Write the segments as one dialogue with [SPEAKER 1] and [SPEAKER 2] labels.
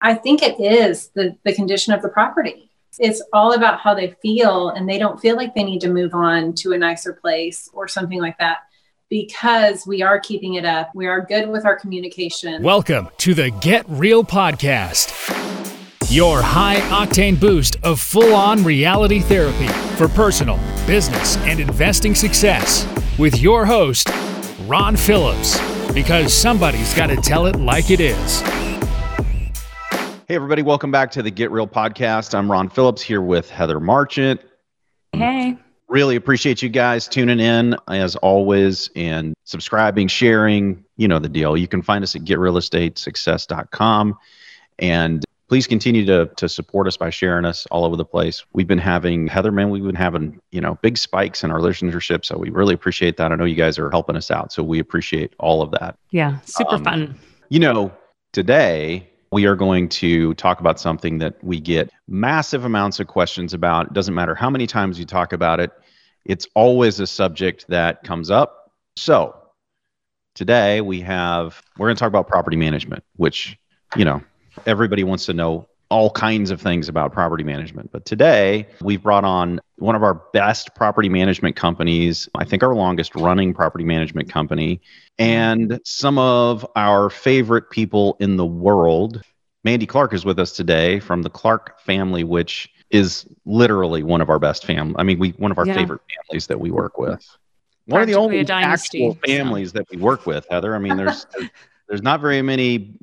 [SPEAKER 1] I think it is the, the condition of the property. It's all about how they feel, and they don't feel like they need to move on to a nicer place or something like that because we are keeping it up. We are good with our communication.
[SPEAKER 2] Welcome to the Get Real Podcast, your high octane boost of full on reality therapy for personal, business, and investing success with your host, Ron Phillips, because somebody's got to tell it like it is.
[SPEAKER 3] Hey, everybody, welcome back to the Get Real podcast. I'm Ron Phillips here with Heather Marchant.
[SPEAKER 4] Hey.
[SPEAKER 3] Really appreciate you guys tuning in as always and subscribing, sharing. You know the deal. You can find us at getrealestatesuccess.com. And please continue to, to support us by sharing us all over the place. We've been having, Heather, man, we've been having, you know, big spikes in our listenership. So we really appreciate that. I know you guys are helping us out. So we appreciate all of that.
[SPEAKER 4] Yeah, super um, fun.
[SPEAKER 3] You know, today we are going to talk about something that we get massive amounts of questions about. It doesn't matter how many times you talk about it, it's always a subject that comes up. So, today we have, we're going to talk about property management, which, you know, everybody wants to know all kinds of things about property management. But today we've brought on one of our best property management companies, I think our longest running property management company, and some of our favorite people in the world. Mandy Clark is with us today from the Clark family, which is literally one of our best family. I mean, we one of our yeah. favorite families that we work with. One of the only actual families so. that we work with, Heather. I mean, there's there's not very many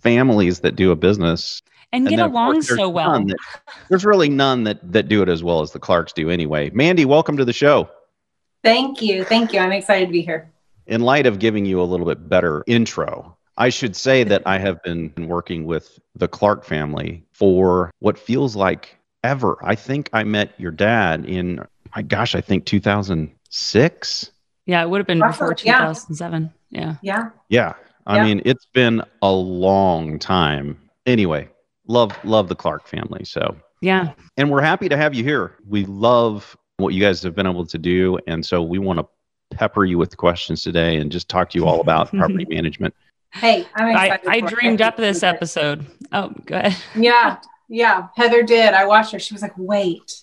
[SPEAKER 3] families that do a business
[SPEAKER 4] and, and get along so well.
[SPEAKER 3] That, there's really none that that do it as well as the Clarks do anyway. Mandy, welcome to the show.
[SPEAKER 1] Thank you. Thank you. I'm excited to be here.
[SPEAKER 3] In light of giving you a little bit better intro, I should say that I have been working with the Clark family for what feels like ever. I think I met your dad in my gosh, I think 2006.
[SPEAKER 4] Yeah, it would have been before 2007.
[SPEAKER 1] Yeah. Yeah.
[SPEAKER 3] Yeah. I yeah. mean, it's been a long time. Anyway, love love the Clark family. So
[SPEAKER 4] yeah,
[SPEAKER 3] and we're happy to have you here. We love what you guys have been able to do, and so we want to pepper you with questions today and just talk to you all about property management.
[SPEAKER 1] Hey, I'm
[SPEAKER 4] excited. I, I dreamed up this episode. Oh, go ahead.
[SPEAKER 1] Yeah, yeah. Heather did. I watched her. She was like, "Wait,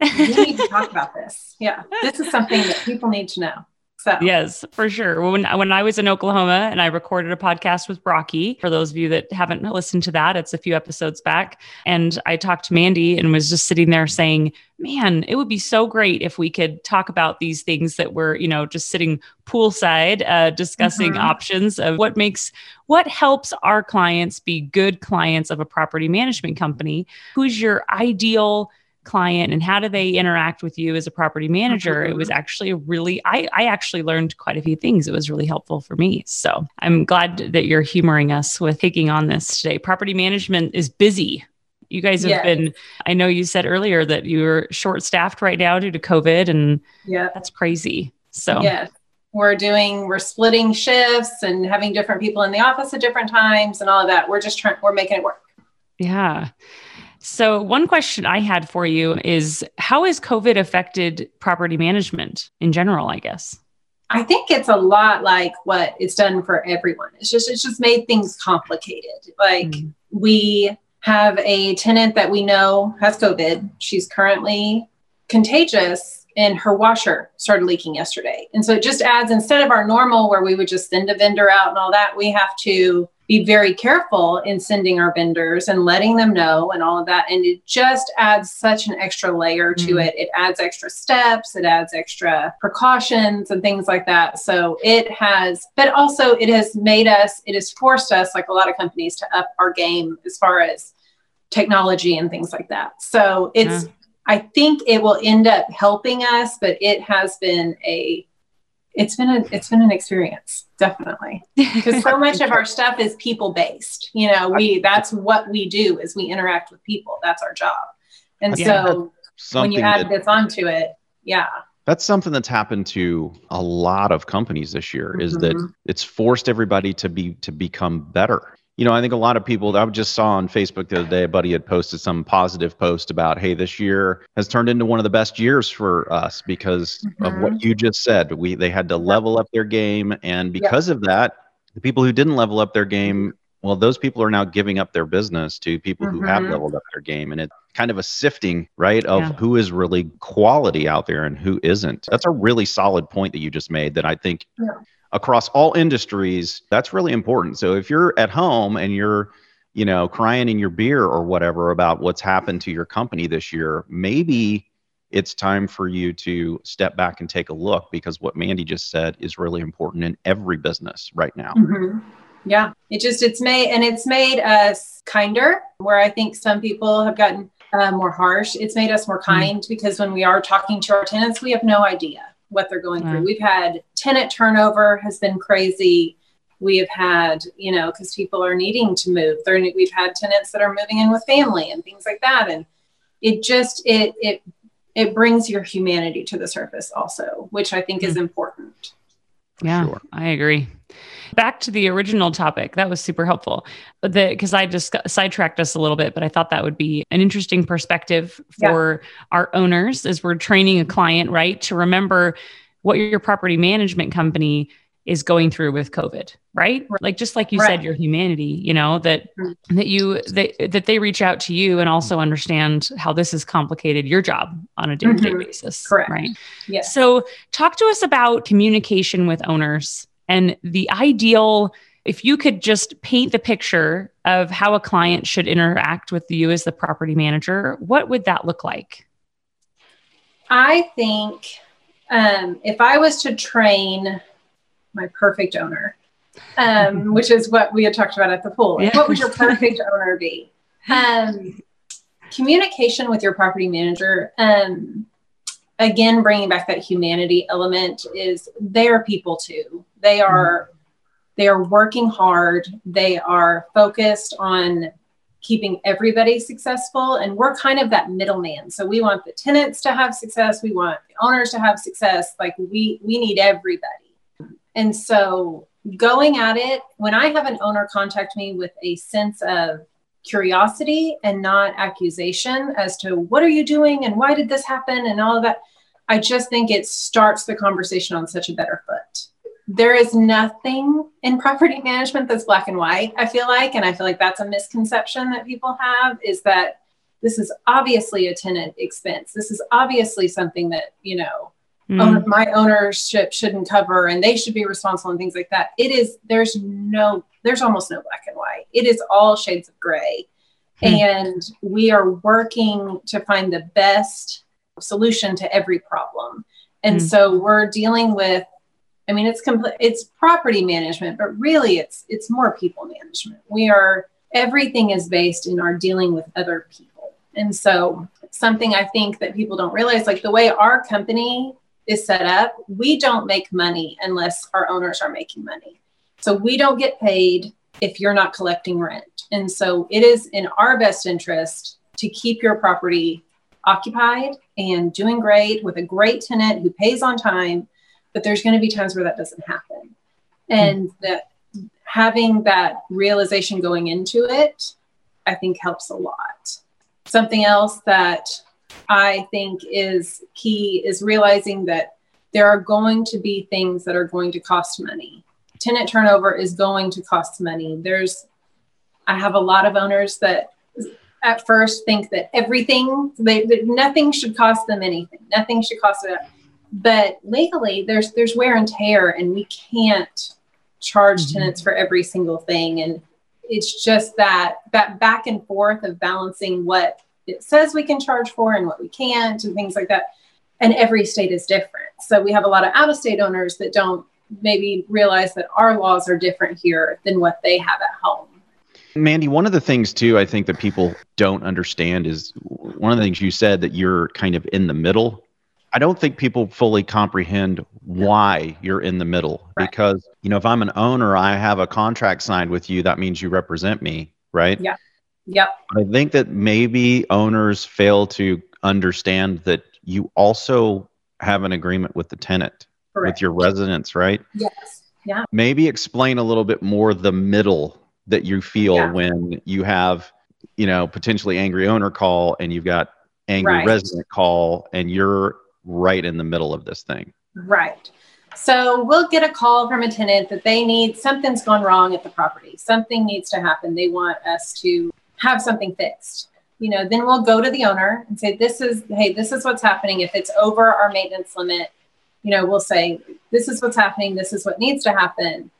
[SPEAKER 1] we need to talk about this. Yeah, this is something that people need to know." So.
[SPEAKER 4] Yes, for sure. When when I was in Oklahoma and I recorded a podcast with Brocky, for those of you that haven't listened to that, it's a few episodes back. And I talked to Mandy and was just sitting there saying, "Man, it would be so great if we could talk about these things that we're, you know, just sitting poolside, uh, discussing mm-hmm. options of what makes what helps our clients be good clients of a property management company. Who's your ideal?" Client and how do they interact with you as a property manager it was mm-hmm. actually really I, I actually learned quite a few things. It was really helpful for me. So i'm glad that you're humoring us with taking on this today. Property management is busy. You guys have yes. been i know you said earlier that you're short staffed right now due to covid and yeah that's crazy. So
[SPEAKER 1] yes. We're doing we're splitting shifts and having different people in the office at different times and all of that. We're just trying we're making it work.
[SPEAKER 4] Yeah so, one question I had for you is how has COVID affected property management in general, I guess?
[SPEAKER 1] I think it's a lot like what it's done for everyone. It's just it's just made things complicated. Like mm. we have a tenant that we know has COVID. She's currently contagious and her washer started leaking yesterday. And so it just adds instead of our normal where we would just send a vendor out and all that, we have to be very careful in sending our vendors and letting them know and all of that. And it just adds such an extra layer to mm. it. It adds extra steps, it adds extra precautions and things like that. So it has, but also it has made us, it has forced us, like a lot of companies, to up our game as far as technology and things like that. So it's, yeah. I think it will end up helping us, but it has been a it's been a it's been an experience definitely. Because so much of our stuff is people based you know we that's what we do is we interact with people that's our job. And yeah, so when you add that, this onto it yeah.
[SPEAKER 3] That's something that's happened to a lot of companies this year mm-hmm. is that mm-hmm. it's forced everybody to be to become better you know, I think a lot of people that I just saw on Facebook the other day, a buddy had posted some positive post about, hey, this year has turned into one of the best years for us because mm-hmm. of what mm-hmm. you just said. We they had to level up their game, and because of that, the people who didn't level up their game well those people are now giving up their business to people mm-hmm. who have mm-hmm. leveled up their game and it's kind of a sifting right of yeah. who is really quality out there and who isn't that's a really solid point that you just made that i think yeah. Across all industries that's really important so if you're at home and you're you know crying in your beer or whatever about what's happened to your company this year maybe it's time for you to step back and take a look because what Mandy just said is really important in every business right now.
[SPEAKER 1] Mm-hmm. Yeah, it just it's made and it's made us kinder. Where I think some people have gotten uh, more harsh. It's made us more mm-hmm. kind mm-hmm. because when we are talking to our tenants, we have no idea what they're going through. We've had tenant turnover has been crazy. We have had, you know, because people are needing to move. They're, we've had tenants that are moving in with family and things like that, and it just it it it brings your humanity to the surface also, which I think mm-hmm. is important.
[SPEAKER 4] Yeah, sure. I agree. Back to the original topic, that was super helpful. Because I just sidetracked us a little bit, but I thought that would be an interesting perspective for yeah. our owners as we're training a client, right? To remember what your property management company is going through with COVID, right? right. Like just like you right. said, your humanity, you know, that mm-hmm. that you that that they reach out to you and also understand how this has complicated your job on a day-to-day mm-hmm. basis.
[SPEAKER 1] Correct.
[SPEAKER 4] Right.
[SPEAKER 1] Yes.
[SPEAKER 4] So talk to us about communication with owners and the ideal if you could just paint the picture of how a client should interact with you as the property manager, what would that look like?
[SPEAKER 1] I think um, if I was to train my perfect owner, um, which is what we had talked about at the pool. Yeah. What would your perfect owner be? Um, communication with your property manager. Um, again, bringing back that humanity element is they are people too. They mm-hmm. are they are working hard. They are focused on keeping everybody successful. And we're kind of that middleman. So we want the tenants to have success. We want the owners to have success. Like we we need everybody. And so going at it, when I have an owner contact me with a sense of curiosity and not accusation as to what are you doing and why did this happen and all of that, I just think it starts the conversation on such a better foot. There is nothing in property management that's black and white, I feel like. And I feel like that's a misconception that people have is that this is obviously a tenant expense. This is obviously something that, you know, mm. my ownership shouldn't cover and they should be responsible and things like that. It is, there's no, there's almost no black and white. It is all shades of gray. Mm. And we are working to find the best solution to every problem. And mm. so we're dealing with I mean, it's. It's property management, but really, it's it's more people management. We are everything is based in our dealing with other people, and so something I think that people don't realize, like the way our company is set up, we don't make money unless our owners are making money. So we don't get paid if you're not collecting rent. And so it is in our best interest to keep your property occupied and doing great with a great tenant who pays on time. But there's going to be times where that doesn't happen. And that having that realization going into it, I think helps a lot. Something else that I think is key is realizing that there are going to be things that are going to cost money. Tenant turnover is going to cost money. There's, I have a lot of owners that at first think that everything, they, that nothing should cost them anything. Nothing should cost them. But legally, there's there's wear and tear, and we can't charge mm-hmm. tenants for every single thing. And it's just that that back and forth of balancing what it says we can charge for and what we can't and things like that. And every state is different. So we have a lot of out of state owners that don't maybe realize that our laws are different here than what they have at home.
[SPEAKER 3] Mandy, one of the things too, I think that people don't understand is one of the things you said that you're kind of in the middle. I don't think people fully comprehend why you're in the middle right. because, you know, if I'm an owner, I have a contract signed with you, that means you represent me, right?
[SPEAKER 1] Yeah. Yep.
[SPEAKER 3] I think that maybe owners fail to understand that you also have an agreement with the tenant, Correct. with your residents, right?
[SPEAKER 1] Yes. Yeah.
[SPEAKER 3] Maybe explain a little bit more the middle that you feel yeah. when you have, you know, potentially angry owner call and you've got angry right. resident call and you're right in the middle of this thing.
[SPEAKER 1] Right. So we'll get a call from a tenant that they need something's gone wrong at the property. Something needs to happen. They want us to have something fixed. You know, then we'll go to the owner and say, This is, hey, this is what's happening. If it's over our maintenance limit, you know, we'll say, This is what's happening. This is what needs to happen.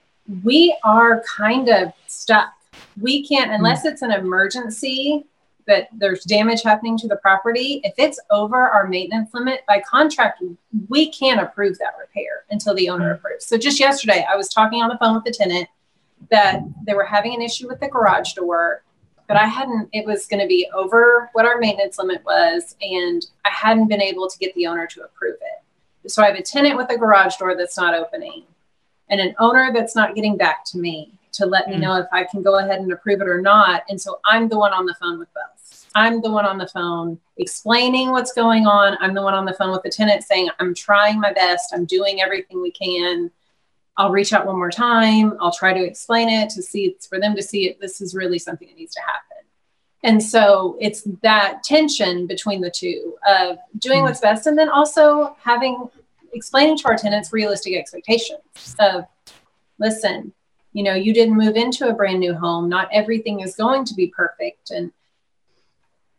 [SPEAKER 1] We are kind of stuck. We can't, unless hmm. it's an emergency that there's damage happening to the property, if it's over our maintenance limit by contract, we can't approve that repair until the owner hmm. approves. So just yesterday, I was talking on the phone with the tenant that they were having an issue with the garage door, but I hadn't, it was going to be over what our maintenance limit was, and I hadn't been able to get the owner to approve it. So I have a tenant with a garage door that's not opening and an owner that's not getting back to me to let me hmm. know if I can go ahead and approve it or not. And so I'm the one on the phone with both. I'm the one on the phone explaining what's going on. I'm the one on the phone with the tenant saying, I'm trying my best. I'm doing everything we can. I'll reach out one more time. I'll try to explain it to see it's for them to see it. This is really something that needs to happen. And so it's that tension between the two of doing hmm. what's best and then also having explaining to our tenants realistic expectations of listen, you know, you didn't move into a brand new home. Not everything is going to be perfect. And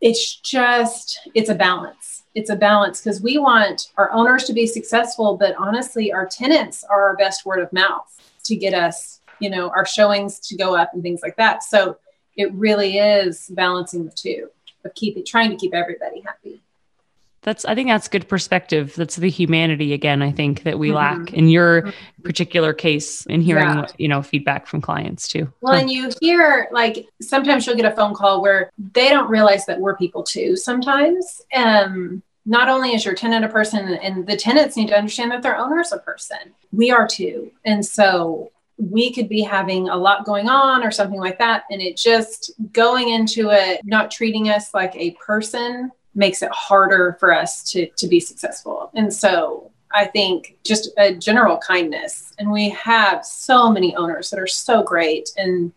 [SPEAKER 1] it's just it's a balance. It's a balance because we want our owners to be successful but honestly our tenants are our best word of mouth to get us you know our showings to go up and things like that. So it really is balancing the two of keeping trying to keep everybody happy
[SPEAKER 4] that's i think that's good perspective that's the humanity again i think that we mm-hmm. lack in your particular case in hearing yeah. you know feedback from clients too
[SPEAKER 1] well huh. and you hear like sometimes you'll get a phone call where they don't realize that we're people too sometimes um not only is your tenant a person and the tenants need to understand that their owner is a person we are too and so we could be having a lot going on or something like that and it just going into it not treating us like a person makes it harder for us to to be successful. And so I think just a general kindness. And we have so many owners that are so great. And,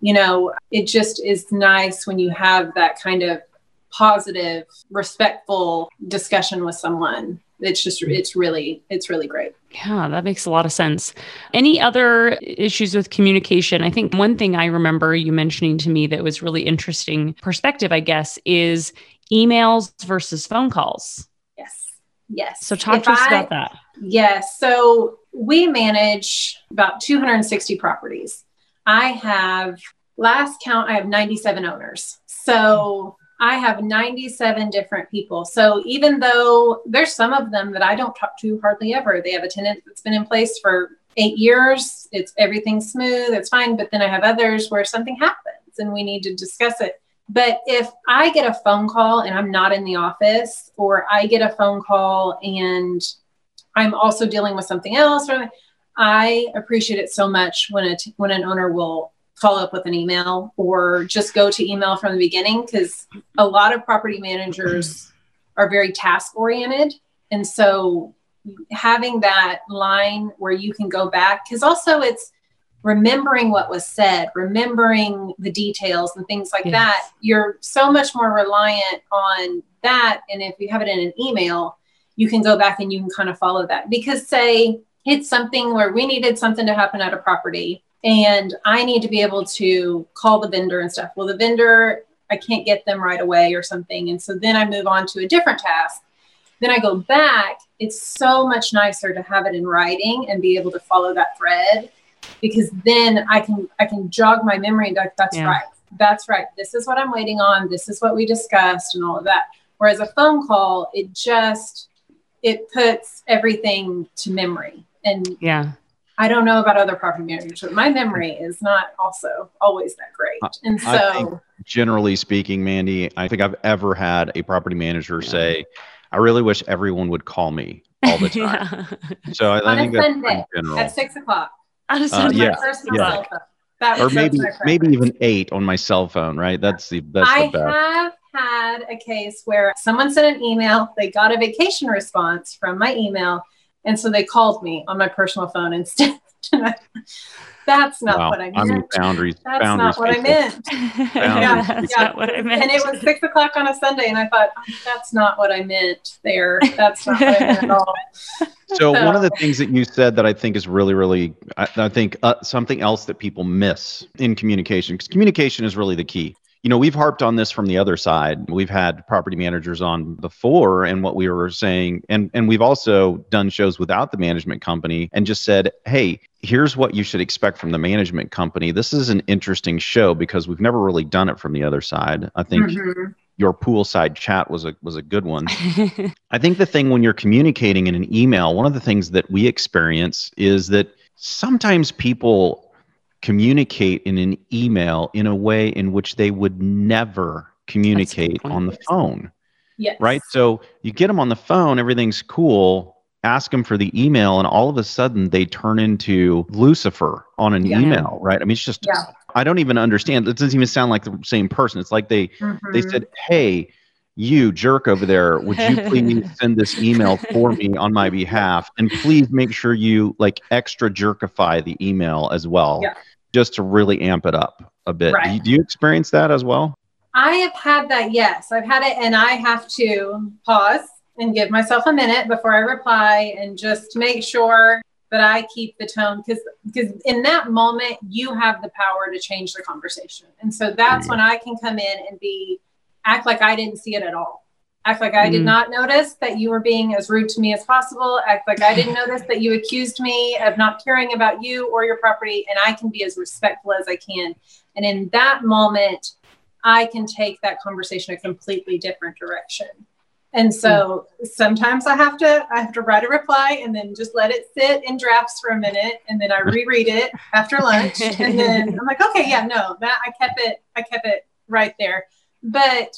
[SPEAKER 1] you know, it just is nice when you have that kind of positive, respectful discussion with someone. It's just, it's really, it's really great.
[SPEAKER 4] Yeah, that makes a lot of sense. Any other issues with communication? I think one thing I remember you mentioning to me that was really interesting perspective, I guess, is emails versus phone calls.
[SPEAKER 1] Yes. Yes.
[SPEAKER 4] So talk if to us I, about that.
[SPEAKER 1] Yes. So we manage about 260 properties. I have last count, I have 97 owners. So I have 97 different people. So even though there's some of them that I don't talk to hardly ever, they have a tenant that's been in place for eight years. It's everything smooth, it's fine. But then I have others where something happens and we need to discuss it. But if I get a phone call and I'm not in the office, or I get a phone call and I'm also dealing with something else, or I appreciate it so much when a t- when an owner will follow up with an email or just go to email from the beginning because a lot of property managers are very task oriented, and so having that line where you can go back because also it's remembering what was said, remembering the details and things like yes. that, you're so much more reliant on that. And if you have it in an email, you can go back and you can kind of follow that. Because, say, it's something where we needed something to happen at a property and I need to be able to call the vendor and stuff. Well, the vendor, I can't get them right away or something. And so then I move on to a different task. Then I go back. It's so much nicer to have it in writing and be able to follow that thread because then I can I can jog my memory and like that's yeah. right. That's right. This is what I'm waiting on. This is what we discussed and all of that. Whereas a phone call, it just it puts everything to memory. And
[SPEAKER 4] yeah.
[SPEAKER 1] I don't know about other property managers, but my memory is not also always that great. And so,
[SPEAKER 3] generally speaking, Mandy, I think I've ever had a property manager yeah. say, "I really wish everyone would call me all the time." yeah. So I, I think that's general.
[SPEAKER 1] at six o'clock.
[SPEAKER 3] Uh, yeah, yeah. or maybe maybe even eight on my cell phone, right? That's the that's
[SPEAKER 1] I
[SPEAKER 3] the best.
[SPEAKER 1] have had a case where someone sent an email, they got a vacation response from my email, and so they called me on my personal phone instead. that's not wow. what I meant. I mean,
[SPEAKER 3] boundaries.
[SPEAKER 1] That's
[SPEAKER 3] boundaries
[SPEAKER 1] not what I meant.
[SPEAKER 4] yeah, that's yeah. not what I meant.
[SPEAKER 1] And it was six o'clock on a Sunday, and I thought, oh, that's not what I meant there. That's not what I meant at all.
[SPEAKER 3] So, so, one of the things that you said that I think is really, really, I, I think uh, something else that people miss in communication, because communication is really the key you know, we've harped on this from the other side. We've had property managers on before, and what we were saying, and and we've also done shows without the management company, and just said, hey, here's what you should expect from the management company. This is an interesting show because we've never really done it from the other side. I think. Mm-hmm. Your poolside chat was a was a good one. I think the thing when you're communicating in an email, one of the things that we experience is that sometimes people communicate in an email in a way in which they would never communicate on the phone.
[SPEAKER 1] Yes.
[SPEAKER 3] Right. So you get them on the phone, everything's cool. Ask them for the email, and all of a sudden they turn into Lucifer on an yeah. email, right? I mean, it's just, yeah. I don't even understand. It doesn't even sound like the same person. It's like they mm-hmm. they said, "Hey, you jerk over there, would you please send this email for me on my behalf? And please make sure you like extra jerkify the email as well. Yeah just to really amp it up a bit. Right. Do, you, do you experience that as well?
[SPEAKER 1] I have had that, yes. I've had it, and I have to pause and give myself a minute before I reply and just make sure that I keep the tone because because in that moment you have the power to change the conversation. And so that's mm. when I can come in and be act like I didn't see it at all act like I did mm. not notice that you were being as rude to me as possible, act like I didn't notice that you accused me of not caring about you or your property, and I can be as respectful as I can. And in that moment, I can take that conversation a completely different direction. And so mm. sometimes I have to I have to write a reply and then just let it sit in drafts for a minute and then I reread it after lunch and then I'm like okay yeah no that I kept it I kept it right there. But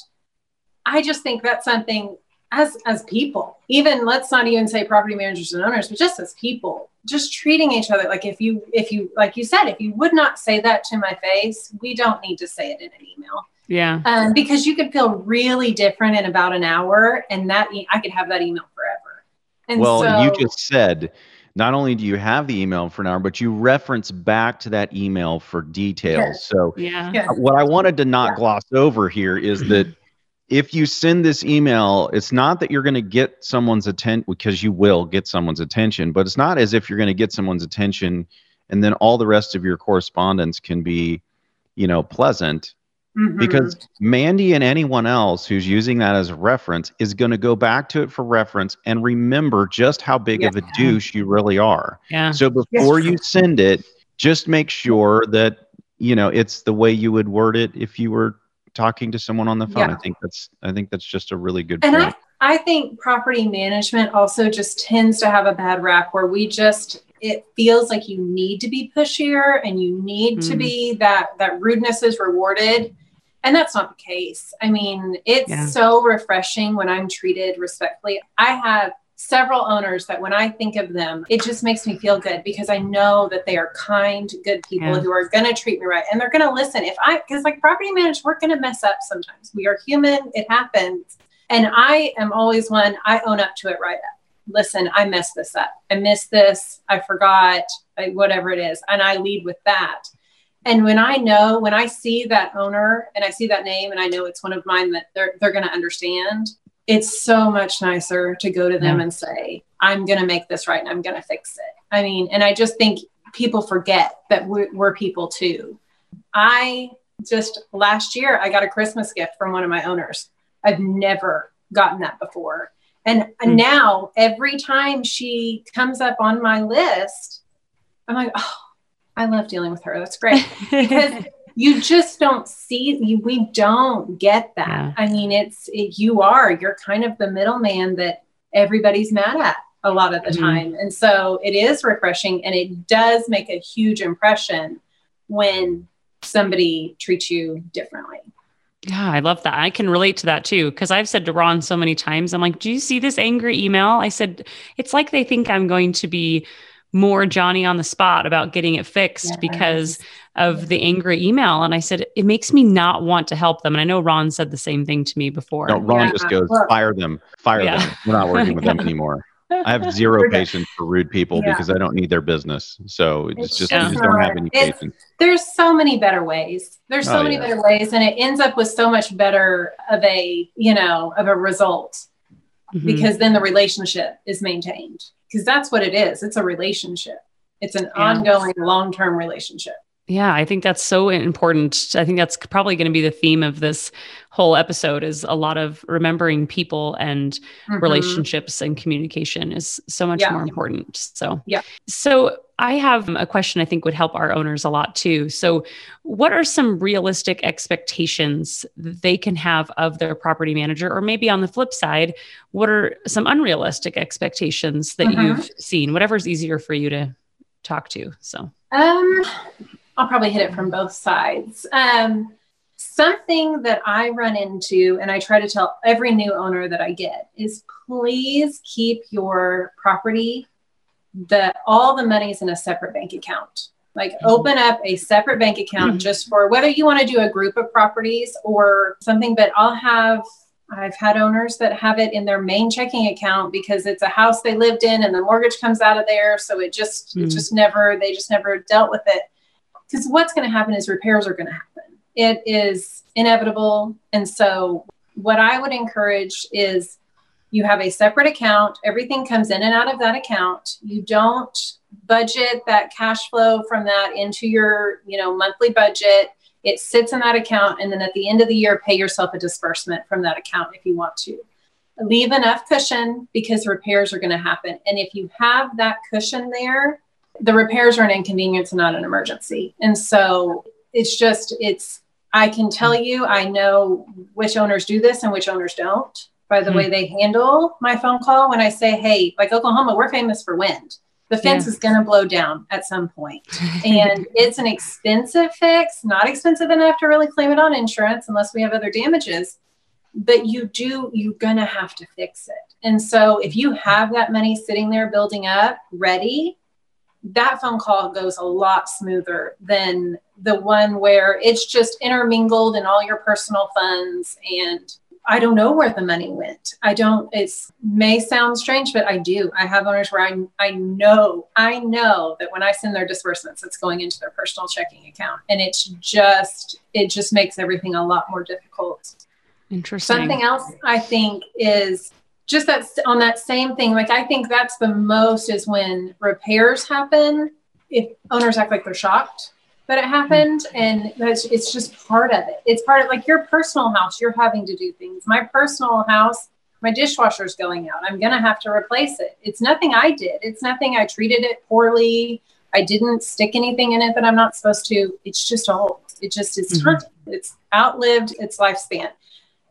[SPEAKER 1] I just think that's something as as people, even let's not even say property managers and owners, but just as people, just treating each other like if you if you like you said, if you would not say that to my face, we don't need to say it in an email.
[SPEAKER 4] Yeah.
[SPEAKER 1] Um, because you could feel really different in about an hour, and that I could have that email forever.
[SPEAKER 3] And well, so, you just said not only do you have the email for an hour, but you reference back to that email for details. So,
[SPEAKER 4] yeah.
[SPEAKER 3] what I wanted to not yeah. gloss over here is that if you send this email, it's not that you're going to get someone's attention because you will get someone's attention, but it's not as if you're going to get someone's attention and then all the rest of your correspondence can be, you know, pleasant. Mm-hmm. Because Mandy and anyone else who's using that as a reference is going to go back to it for reference and remember just how big yeah. of a douche you really are.
[SPEAKER 4] Yeah.
[SPEAKER 3] So before you send it, just make sure that you know it's the way you would word it if you were talking to someone on the phone. Yeah. I think that's I think that's just a really good
[SPEAKER 1] and
[SPEAKER 3] point.
[SPEAKER 1] I, I think property management also just tends to have a bad rap where we just it feels like you need to be pushier and you need mm. to be that that rudeness is rewarded and that's not the case i mean it's yeah. so refreshing when i'm treated respectfully i have several owners that when I think of them, it just makes me feel good because I know that they are kind, good people yeah. who are going to treat me right and they're going to listen. If I, because like property managers, we're going to mess up sometimes. We are human, it happens. And I am always one, I own up to it right up. Listen, I messed this up. I missed this. I forgot, I, whatever it is. And I lead with that. And when I know, when I see that owner and I see that name and I know it's one of mine that they're, they're going to understand, it's so much nicer to go to them yeah. and say, I'm going to make this right and I'm going to fix it. I mean, and I just think people forget that we're, we're, people too. I just last year, I got a Christmas gift from one of my owners. I've never gotten that before. And mm. now every time she comes up on my list, I'm like, oh, I love dealing with her. That's great. Because you just don't see you we don't get that yeah. i mean it's it, you are you're kind of the middleman that everybody's mad at a lot of the mm-hmm. time and so it is refreshing and it does make a huge impression when somebody treats you differently
[SPEAKER 4] yeah, I love that. I can relate to that too. Cause I've said to Ron so many times, I'm like, do you see this angry email? I said, it's like they think I'm going to be more Johnny on the spot about getting it fixed yes. because of the angry email. And I said, it makes me not want to help them. And I know Ron said the same thing to me before.
[SPEAKER 3] No, Ron yeah. just goes, fire them, fire yeah. them. We're not working with them anymore. I have 0 patience for rude people yeah. because I don't need their business. So it's, it's just, just, just don't have any patience.
[SPEAKER 1] There's so many better ways. There's so oh, many yeah. better ways, and it ends up with so much better of a, you know, of a result mm-hmm. because then the relationship is maintained. Because that's what it is. It's a relationship. It's an yeah. ongoing long-term relationship.
[SPEAKER 4] Yeah, I think that's so important. I think that's probably going to be the theme of this whole episode is a lot of remembering people and mm-hmm. relationships and communication is so much yeah. more important. So,
[SPEAKER 1] yeah.
[SPEAKER 4] So, I have a question I think would help our owners a lot too. So, what are some realistic expectations they can have of their property manager? Or maybe on the flip side, what are some unrealistic expectations that mm-hmm. you've seen? Whatever's easier for you to talk to. So,
[SPEAKER 1] um, I'll probably hit it from both sides. Um, something that I run into, and I try to tell every new owner that I get, is please keep your property that all the money's in a separate bank account. Like mm-hmm. open up a separate bank account mm-hmm. just for whether you want to do a group of properties or something, but I'll have I've had owners that have it in their main checking account because it's a house they lived in and the mortgage comes out of there. So it just, mm-hmm. it just never, they just never dealt with it because what's going to happen is repairs are going to happen. It is inevitable. And so, what I would encourage is you have a separate account, everything comes in and out of that account. You don't budget that cash flow from that into your, you know, monthly budget. It sits in that account and then at the end of the year pay yourself a disbursement from that account if you want to. Leave enough cushion because repairs are going to happen. And if you have that cushion there, the repairs are an inconvenience and not an emergency. And so it's just, it's, I can tell you, I know which owners do this and which owners don't by the mm-hmm. way they handle my phone call when I say, hey, like Oklahoma, we're famous for wind. The fence yeah. is going to blow down at some point. and it's an expensive fix, not expensive enough to really claim it on insurance unless we have other damages. But you do, you're going to have to fix it. And so if you have that money sitting there building up ready, that phone call goes a lot smoother than the one where it's just intermingled in all your personal funds and I don't know where the money went. I don't, it may sound strange, but I do. I have owners where I, I know, I know that when I send their disbursements, it's going into their personal checking account. And it's just, it just makes everything a lot more difficult.
[SPEAKER 4] Interesting.
[SPEAKER 1] Something else I think is just that on that same thing, like I think that's the most is when repairs happen. If owners act like they're shocked that it happened, and that's it's just part of it. It's part of like your personal house. You're having to do things. My personal house, my dishwasher's going out. I'm gonna have to replace it. It's nothing I did. It's nothing I treated it poorly. I didn't stick anything in it that I'm not supposed to. It's just old. It just is mm-hmm. It's outlived its lifespan.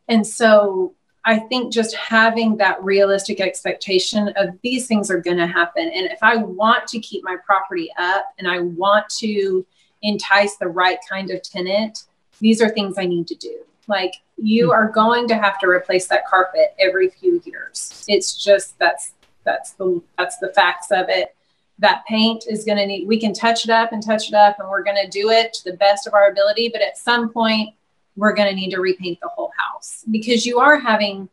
[SPEAKER 1] And so I think just having that realistic expectation of these things are going to happen. And if I want to keep my property up and I want to entice the right kind of tenant, these are things I need to do. Like you hmm. are going to have to replace that carpet every few years. It's just that's that's the that's the facts of it. That paint is going to need we can touch it up and touch it up and we're going to do it to the best of our ability, but at some point we're going to need to repaint the whole house because you are having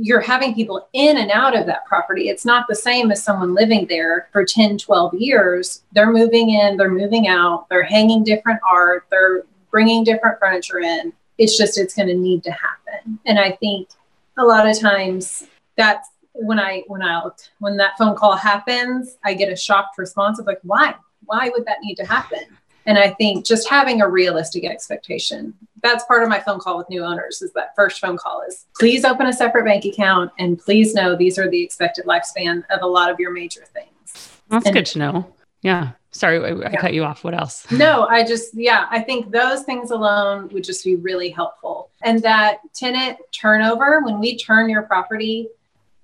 [SPEAKER 1] you're having people in and out of that property. It's not the same as someone living there for 10, 12 years. They're moving in, they're moving out, they're hanging different art, they're bringing different furniture in. It's just, it's going to need to happen. And I think a lot of times that's when I, when I, when that phone call happens, I get a shocked response of like, why? Why would that need to happen? And I think just having a realistic expectation. That's part of my phone call with new owners is that first phone call is please open a separate bank account and please know these are the expected lifespan of a lot of your major things.
[SPEAKER 4] That's
[SPEAKER 1] and,
[SPEAKER 4] good to know. Yeah. Sorry, I, I yeah. cut you off. What else?
[SPEAKER 1] No, I just, yeah, I think those things alone would just be really helpful. And that tenant turnover, when we turn your property,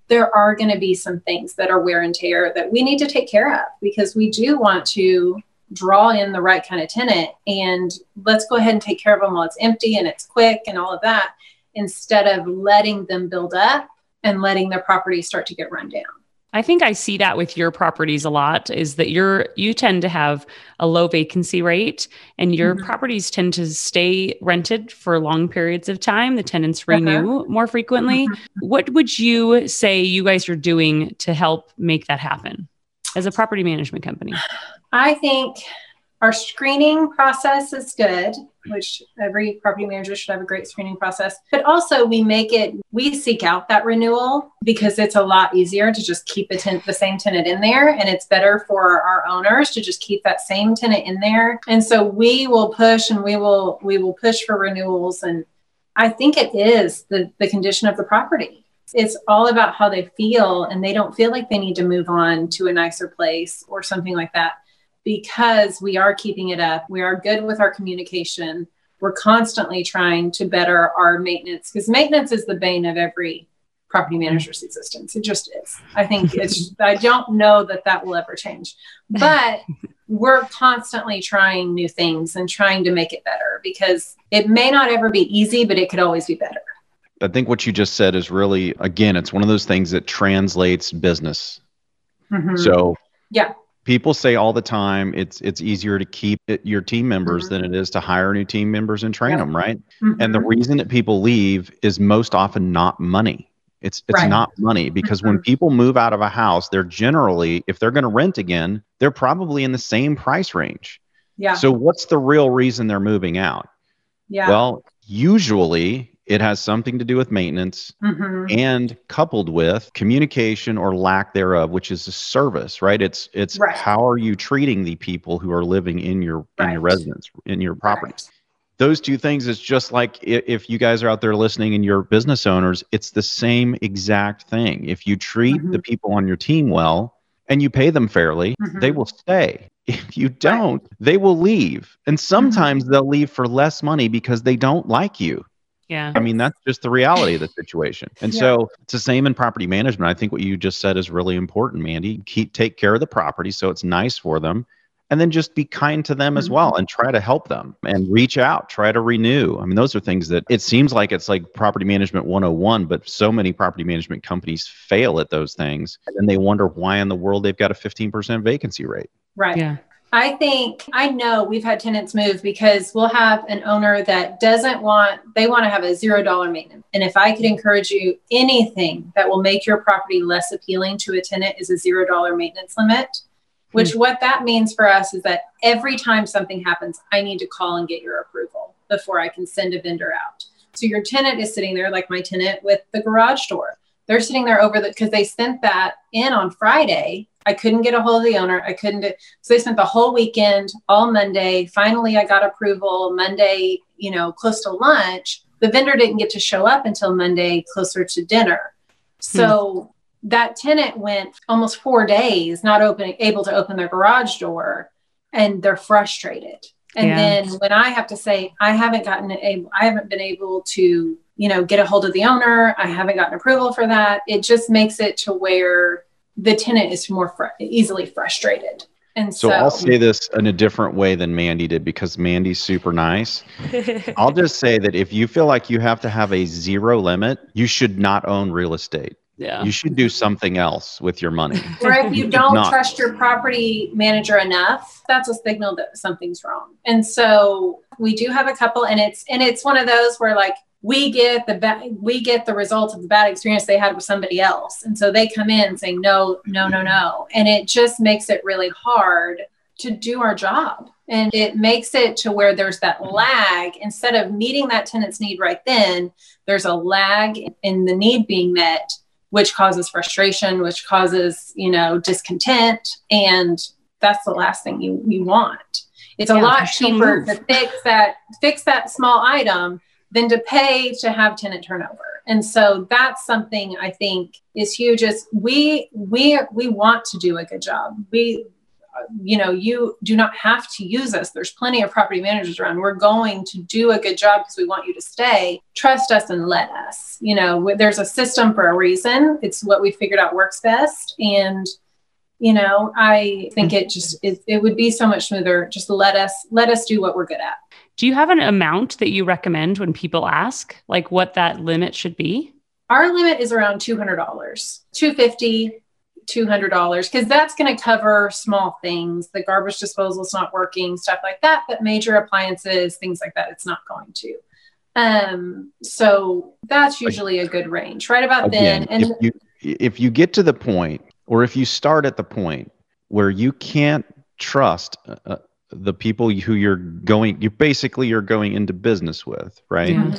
[SPEAKER 1] there are going to be some things that are wear and tear that we need to take care of because we do want to draw in the right kind of tenant and let's go ahead and take care of them while it's empty and it's quick and all of that instead of letting them build up and letting their property start to get run down.
[SPEAKER 4] I think I see that with your properties a lot is that you're you tend to have a low vacancy rate and your mm-hmm. properties tend to stay rented for long periods of time. The tenants renew uh-huh. more frequently. Mm-hmm. What would you say you guys are doing to help make that happen as a property management company?
[SPEAKER 1] I think our screening process is good, which every property manager should have a great screening process. But also, we make it, we seek out that renewal because it's a lot easier to just keep the, ten- the same tenant in there. And it's better for our owners to just keep that same tenant in there. And so we will push and we will, we will push for renewals. And I think it is the, the condition of the property. It's all about how they feel and they don't feel like they need to move on to a nicer place or something like that because we are keeping it up. We are good with our communication. We're constantly trying to better our maintenance because maintenance is the bane of every property manager's existence. It just is. I think it's, I don't know that that will ever change, but we're constantly trying new things and trying to make it better because it may not ever be easy, but it could always be better.
[SPEAKER 3] I think what you just said is really, again, it's one of those things that translates business. Mm-hmm. So,
[SPEAKER 1] yeah,
[SPEAKER 3] people say all the time it's it's easier to keep it, your team members mm-hmm. than it is to hire new team members and train yeah. them right mm-hmm. and the reason that people leave is most often not money it's it's right. not money because mm-hmm. when people move out of a house they're generally if they're going to rent again they're probably in the same price range
[SPEAKER 1] yeah
[SPEAKER 3] so what's the real reason they're moving out
[SPEAKER 1] yeah
[SPEAKER 3] well usually it has something to do with maintenance mm-hmm. and coupled with communication or lack thereof, which is a service, right? It's it's right. how are you treating the people who are living in your right. in your residence, in your properties. Right. Those two things is just like if you guys are out there listening and you're business owners, it's the same exact thing. If you treat mm-hmm. the people on your team well and you pay them fairly, mm-hmm. they will stay. If you don't, they will leave. And mm-hmm. sometimes they'll leave for less money because they don't like you.
[SPEAKER 4] Yeah.
[SPEAKER 3] I mean, that's just the reality of the situation. And yeah. so it's the same in property management. I think what you just said is really important, Mandy. Keep take care of the property so it's nice for them. And then just be kind to them mm-hmm. as well and try to help them and reach out, try to renew. I mean, those are things that it seems like it's like property management 101, but so many property management companies fail at those things. And then they wonder why in the world they've got a 15% vacancy rate.
[SPEAKER 1] Right. Yeah. I think I know we've had tenants move because we'll have an owner that doesn't want, they want to have a zero dollar maintenance. And if I could encourage you, anything that will make your property less appealing to a tenant is a zero dollar maintenance limit. Which mm-hmm. what that means for us is that every time something happens, I need to call and get your approval before I can send a vendor out. So your tenant is sitting there, like my tenant with the garage door. They're sitting there over the because they sent that in on Friday I couldn't get a hold of the owner. I couldn't. Do, so they spent the whole weekend, all Monday. Finally, I got approval Monday, you know, close to lunch. The vendor didn't get to show up until Monday, closer to dinner. So hmm. that tenant went almost four days not opening, able to open their garage door, and they're frustrated. And yeah. then when I have to say, I haven't gotten able, I haven't been able to, you know, get a hold of the owner. I haven't gotten approval for that. It just makes it to where the tenant is more fr- easily frustrated. And so,
[SPEAKER 3] so, I'll say this in a different way than Mandy did because Mandy's super nice. I'll just say that if you feel like you have to have a zero limit, you should not own real estate.
[SPEAKER 4] Yeah.
[SPEAKER 3] You should do something else with your money.
[SPEAKER 1] Or if you don't trust your property manager enough, that's a signal that something's wrong. And so we do have a couple and it's and it's one of those where like we get the ba- we get the results of the bad experience they had with somebody else. And so they come in saying no no no no. And it just makes it really hard to do our job. And it makes it to where there's that lag. Instead of meeting that tenant's need right then there's a lag in the need being met which causes frustration which causes you know discontent. And that's the last thing you, you want. It's yeah, a lot cheaper to fix that fix that small item than to pay to have tenant turnover. And so that's something I think is huge is we we we want to do a good job. We uh, you know, you do not have to use us. There's plenty of property managers around. We're going to do a good job because we want you to stay. Trust us and let us. You know, there's a system for a reason. It's what we figured out works best. And, you know, I think it just it, it would be so much smoother. Just let us let us do what we're good at.
[SPEAKER 4] Do you have an amount that you recommend when people ask, like what that limit should be?
[SPEAKER 1] Our limit is around $200, $250, $200 because that's going to cover small things. The garbage disposal is not working, stuff like that. But major appliances, things like that, it's not going to. Um, so that's usually a good range, right about
[SPEAKER 3] Again,
[SPEAKER 1] then. And
[SPEAKER 3] if you if you get to the point, or if you start at the point where you can't trust uh, the people who you're going, you basically you're going into business with, right?
[SPEAKER 4] Yeah.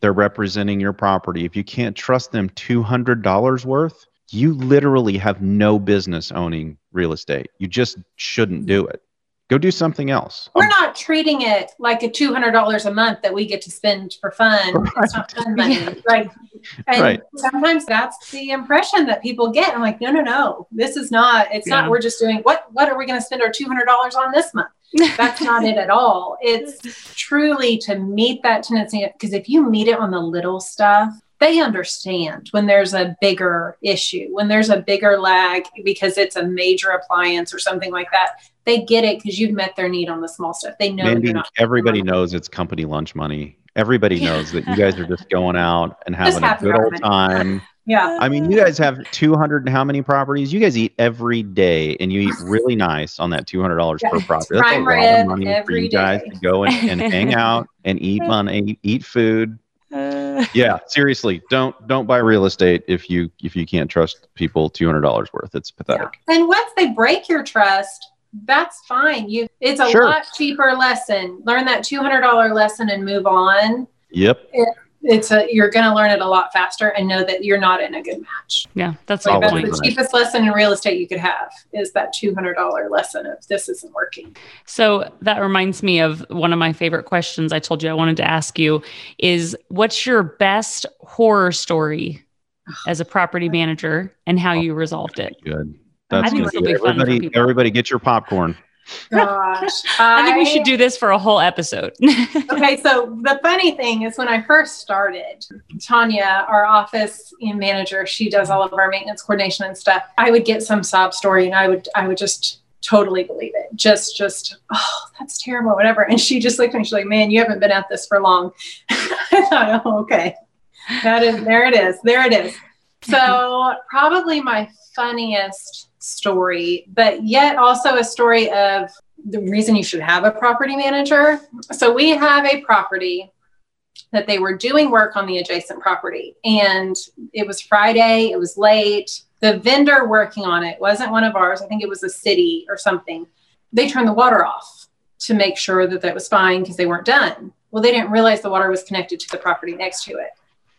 [SPEAKER 3] They're representing your property. If you can't trust them two hundred dollars worth, you literally have no business owning real estate. You just shouldn't do it. Go do something else.
[SPEAKER 1] we're not treating it like a $200 a month that we get to spend for fun. It's not fun money. Like, and
[SPEAKER 3] Right.
[SPEAKER 1] sometimes that's the impression that people get. I'm like, no, no, no, this is not, it's
[SPEAKER 4] Yeah.
[SPEAKER 1] not, we're just doing, what, what are we going to spend our $200 on this month? That's not it at all. It's truly to meet that tendency. Because if you meet it on the little stuff, they understand when there's a bigger issue, when there's a bigger lag because it's a major appliance or something like that. They get it because you've met their need on the small stuff. They know
[SPEAKER 3] Mandy,
[SPEAKER 1] not.
[SPEAKER 3] everybody knows it's company lunch money. Everybody knows that you guys are just going out and having a good old time.
[SPEAKER 1] Yeah.
[SPEAKER 3] I mean, you guys have 200 and how many properties? You guys eat every day and you eat really nice on that $200 per property. That's
[SPEAKER 1] Prime
[SPEAKER 3] a lot of money for you guys
[SPEAKER 1] day.
[SPEAKER 3] to go and, and hang out and eat money, eat food.
[SPEAKER 4] Uh,
[SPEAKER 3] Yeah, seriously, don't don't buy real estate if you if you can't trust people $200 worth. It's pathetic.
[SPEAKER 1] And once they break your trust, that's fine. You it's a
[SPEAKER 3] Sure.
[SPEAKER 1] lot cheaper lesson. Learn that $200 lesson and move on.
[SPEAKER 3] Yep.
[SPEAKER 1] It's a you're going to learn it a lot faster and know that you're not in a good match.
[SPEAKER 4] yeah, that's
[SPEAKER 1] Like that's the cheapest lesson in real estate you could have is that $200 lesson of this isn't working.
[SPEAKER 4] So that reminds me of one of my favorite questions I told you I wanted to ask you is what's your best horror story oh, as a property manager and how oh, you resolved it?
[SPEAKER 3] Good.
[SPEAKER 4] I
[SPEAKER 3] That's
[SPEAKER 4] think
[SPEAKER 3] good.
[SPEAKER 4] this will be fun for
[SPEAKER 3] Everybody
[SPEAKER 4] people.
[SPEAKER 3] everybody get your popcorn.
[SPEAKER 1] Gosh.
[SPEAKER 4] I think we should do this for a whole episode.
[SPEAKER 1] okay, so the funny thing is when I first started, Tanya, our office manager, she does all of our maintenance coordination and stuff. I would get some sob story and I would I would just totally believe it. Just just oh, that's terrible, whatever. And she just looked at me, she's like, Man, you haven't been at this for long. I thought, oh, okay. That is there it is. There it is. So probably my funniest story, but yet also a story of the reason you should have a property manager. So we have a property that they were doing work on the adjacent property and it was Friday, it was late. The vendor working on it wasn't one of ours. I think it was a city or something. They turned the water off to make sure that that was fine because they weren't done. Well, they didn't realize the water was connected to the property next to it.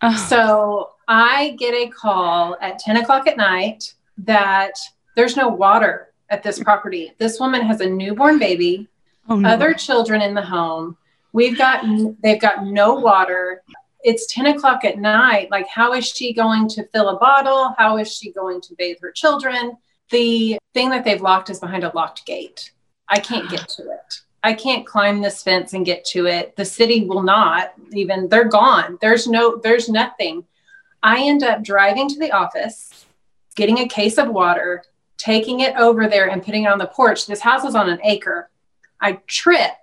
[SPEAKER 4] Oh,
[SPEAKER 1] So I get a call at 10 o'clock at night that there's no water at this property. This woman has a newborn baby,
[SPEAKER 4] oh, no.
[SPEAKER 1] other children in the home. We've got, they've got no water. It's 10 o'clock at night. Like, how is she going to fill a bottle? How is she going to bathe her children? The thing that they've locked is behind a locked gate. I can't get to it. I can't climb this fence and get to it. The city will not even, they're gone. There's no, there's nothing. I end up driving to the office, getting a case of water, taking it over there and putting it on the porch. This house is on an acre. I trip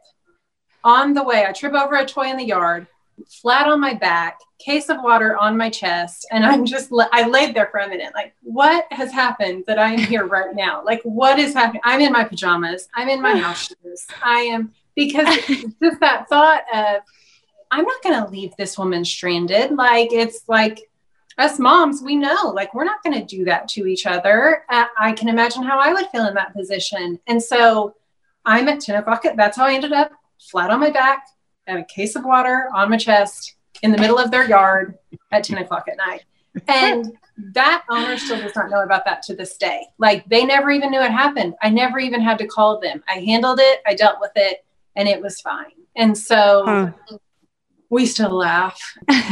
[SPEAKER 1] on the way. I trip over a toy in the yard, flat on my back, case of water on my chest. And I'm just, I laid there for a minute. Like, what has happened that I am here right now? Like, what is happening? I'm in my pajamas. I'm in my house shoes. I am, because it's just that thought of, I'm not going to leave this woman stranded. Like, it's like, us moms, we know, like, we're not going to do that to each other. Uh, I can imagine how I would feel in that position. And so I'm at 10 o'clock. That's how I ended up flat on my back, and a case of water on my chest in the middle of their yard at 10 o'clock at night. And that owner still does not know about that to this day. Like they never even knew it happened. I never even had to call them. I handled it, I dealt with it, and it was fine. And so
[SPEAKER 4] Huh.
[SPEAKER 1] We still laugh.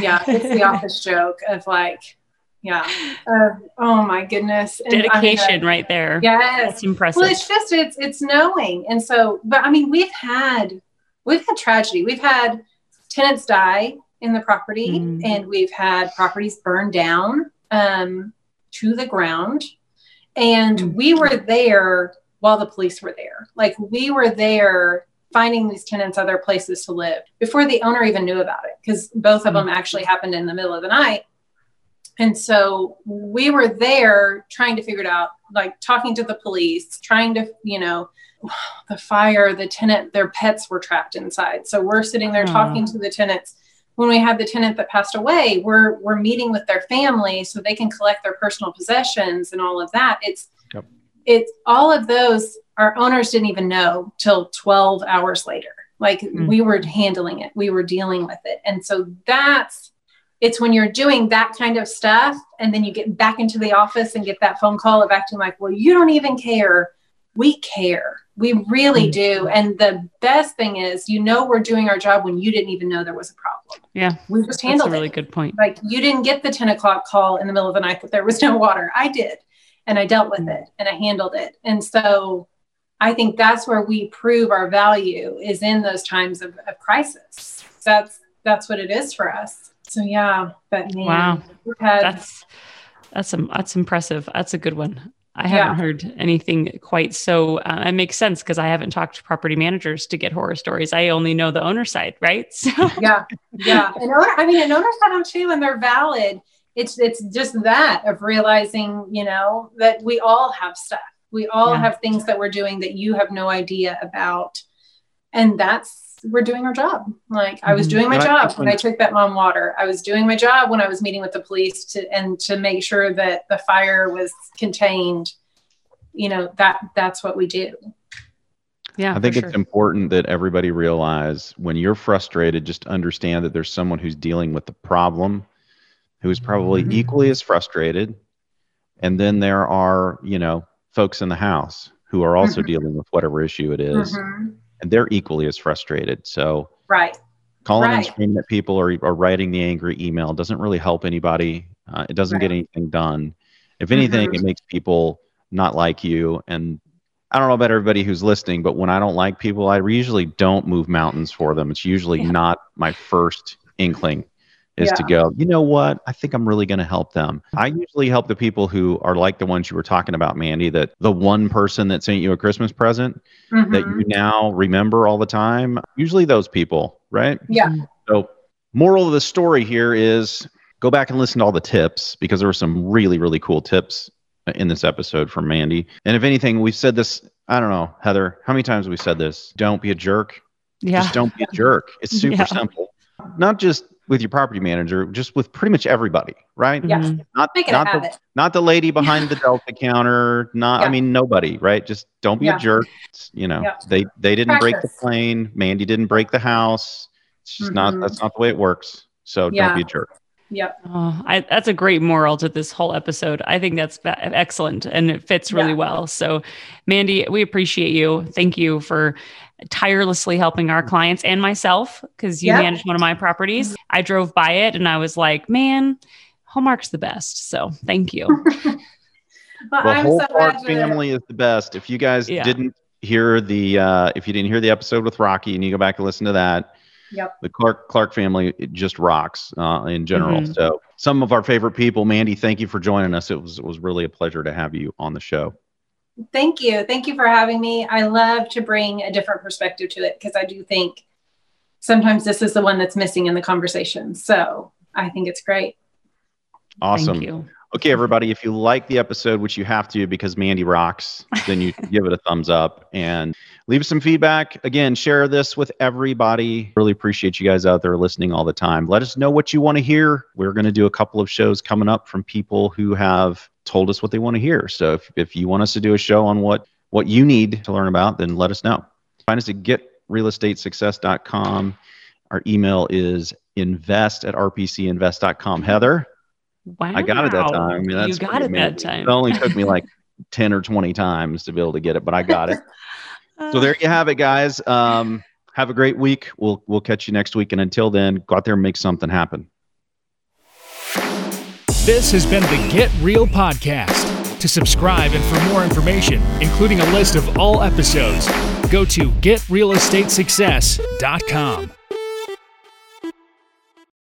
[SPEAKER 1] Yeah, it's the office joke of like, yeah, uh, oh my goodness. And
[SPEAKER 4] dedication right there.
[SPEAKER 1] Yes.
[SPEAKER 4] That's impressive.
[SPEAKER 1] Well, it's just it's it's knowing, and so, but I mean, we've had we've had tragedy. We've had tenants die in the property,
[SPEAKER 4] Mm.
[SPEAKER 1] and we've had properties burned down um, to the ground, and we were there while the police were there. Like we were there finding these tenants other places to live before the owner even knew about it, because both of
[SPEAKER 4] Mm.
[SPEAKER 1] them actually happened in the middle of the night. And so we were there trying to figure it out, like talking to the police, trying to, you know, the fire, the tenant, their pets were trapped inside. So we're sitting there talking to the tenants. When we had the tenant that passed away, we're we're meeting with their family so they can collect their personal possessions and all of that. It's
[SPEAKER 3] Yep.
[SPEAKER 1] it's all of those our owners didn't even know till 12 hours later. Like
[SPEAKER 4] Mm.
[SPEAKER 1] we were handling it, we were dealing with it. And so that's it's when you're doing that kind of stuff and then you get back into the office and get that phone call of acting like, well, you don't even care. We care. We really
[SPEAKER 4] Mm.
[SPEAKER 1] do. And the best thing is, you know, we're doing our job when you didn't even know there was a problem.
[SPEAKER 4] Yeah.
[SPEAKER 1] We just
[SPEAKER 4] That's a really
[SPEAKER 1] it.
[SPEAKER 4] good point.
[SPEAKER 1] Like you didn't get the 10 o'clock call in the middle of the night that there was no water. I did. And I dealt with it and I handled it. And so I think that's where we prove our value is in those times of, of crisis. That's that's what it is for us. So yeah, but man,
[SPEAKER 4] Wow.
[SPEAKER 1] had
[SPEAKER 4] That's that's um, that's impressive. That's a good one. I
[SPEAKER 1] Yeah.
[SPEAKER 4] haven't heard anything quite so. Uh, it makes sense because I haven't talked to property managers to get horror stories. I only know the owner side, right? So
[SPEAKER 1] yeah, yeah. And owner, I mean, and owners have them too, and they're valid. It's it's just that of realizing, you know, that we all have stuff. We all
[SPEAKER 4] Yeah.
[SPEAKER 1] have things that we're doing that you have no idea about, and that's we're doing our job. Like I was
[SPEAKER 4] Mhm.
[SPEAKER 1] doing my
[SPEAKER 3] And
[SPEAKER 1] job
[SPEAKER 3] think
[SPEAKER 1] when
[SPEAKER 3] when-
[SPEAKER 1] I took that mom water. I was doing my job when I was meeting with the police to and to make sure that the fire was contained. You know that that's what we do.
[SPEAKER 4] yeah,
[SPEAKER 3] I think it's
[SPEAKER 4] sure.
[SPEAKER 3] important that everybody realize when you're frustrated, just understand that there's someone who's dealing with the problem who is probably
[SPEAKER 4] Mhm.
[SPEAKER 3] equally as frustrated. And then there are, you know, folks in the house who are also
[SPEAKER 1] Mhm.
[SPEAKER 3] dealing with whatever issue it is,
[SPEAKER 1] Mhm.
[SPEAKER 3] and they're equally as frustrated. So
[SPEAKER 1] Right.
[SPEAKER 3] calling and screaming at people or, or writing the angry email doesn't really help anybody. Uh, it doesn't get anything done. If anything,
[SPEAKER 1] Mhm.
[SPEAKER 3] it makes people not like you. And I don't know about everybody who's listening, but when I don't like people, I usually don't move mountains for them. It's usually
[SPEAKER 1] Yeah.
[SPEAKER 3] not my first inkling is to go, you know what? I think I'm really going to help them. I mm-hmm. usually help the people who are like the ones you were talking about, Mandy, that the one person that sent you a Christmas present that
[SPEAKER 1] Mhm.
[SPEAKER 3] you now remember all the time, usually those people, right?
[SPEAKER 1] Yeah. Mm-hmm.
[SPEAKER 3] So, moral of the story here is go back and listen to all the tips because there were some really, really cool tips uh, in this episode from Mandy. And if anything, we've said this, I don't know, Heather, how many times have we said this? Don't be a jerk.
[SPEAKER 4] yeah,
[SPEAKER 3] Just don't be a jerk. It's super
[SPEAKER 4] Yeah.
[SPEAKER 3] simple. Not just with your property manager, just with pretty much everybody, right?
[SPEAKER 1] Yeah.
[SPEAKER 4] Mhm.
[SPEAKER 3] Not,
[SPEAKER 1] Make it a
[SPEAKER 3] not, the, not the lady behind the Delta counter, not, I mean, nobody, right? Just don't be
[SPEAKER 1] Yeah.
[SPEAKER 3] a jerk. It's, you know,
[SPEAKER 1] Yeah.
[SPEAKER 3] they, they didn't break the plane. Mandy didn't break the house. It's just not,
[SPEAKER 1] Mhm.
[SPEAKER 3] that's not the way it works. So
[SPEAKER 1] Yeah.
[SPEAKER 3] don't be a jerk.
[SPEAKER 1] Yep.
[SPEAKER 4] Oh, I, that's a great moral to this whole episode. I think that's va- excellent and it fits really
[SPEAKER 1] Yeah.
[SPEAKER 4] well. So, Mandy, we appreciate you. Thank you for tirelessly helping our clients and myself because you
[SPEAKER 1] Yeah.
[SPEAKER 4] manage one of my properties. I drove by it and I was like, man, Hallmark's the best. So, thank you.
[SPEAKER 1] Well,
[SPEAKER 3] The
[SPEAKER 1] I'm
[SPEAKER 3] whole
[SPEAKER 1] so
[SPEAKER 3] Clark family is the best. If you guys
[SPEAKER 4] Yeah.
[SPEAKER 3] didn't hear the, uh, if you didn't hear the episode with Rocky and you go back and listen to that,
[SPEAKER 1] Yep.
[SPEAKER 3] the Clark Clark family it just rocks uh, in general.
[SPEAKER 4] Mhm.
[SPEAKER 3] So some of our favorite people, Mandy, thank you for joining us. It was it was really a pleasure to have you on the show.
[SPEAKER 1] Thank you. Thank you for having me. I love to bring a different perspective to it because I do think sometimes this is the one that's missing in the conversation. So I think it's great.
[SPEAKER 3] Awesome. Okay, everybody, if you like the episode, which you have to because Mandy rocks, then you give it a thumbs up and leave us some feedback. Again, share this with everybody. Really appreciate you guys out there listening all the time. Let us know what you want to hear. We're going to do a couple of shows coming up from people who have told us what they want to hear. So if, if you want us to do a show on what what you need to learn about, then let us know. Find us at getrealestatesuccess.com. Our email is invest at rpcinvest.com. Heather?
[SPEAKER 4] Wow.
[SPEAKER 3] I got it that time. I mean,
[SPEAKER 4] you
[SPEAKER 3] that's
[SPEAKER 4] got
[SPEAKER 3] pretty
[SPEAKER 4] it that time.
[SPEAKER 3] It only took me like 10 or 20 times to be able to get it, but I got it. so there you have it, guys. Um, have a great week. We'll we'll catch you next week. And until then, go out there and make something happen.
[SPEAKER 2] This has been the Get Real Podcast. To subscribe and for more information, including a list of all episodes, go to getrealestatesuccess.com.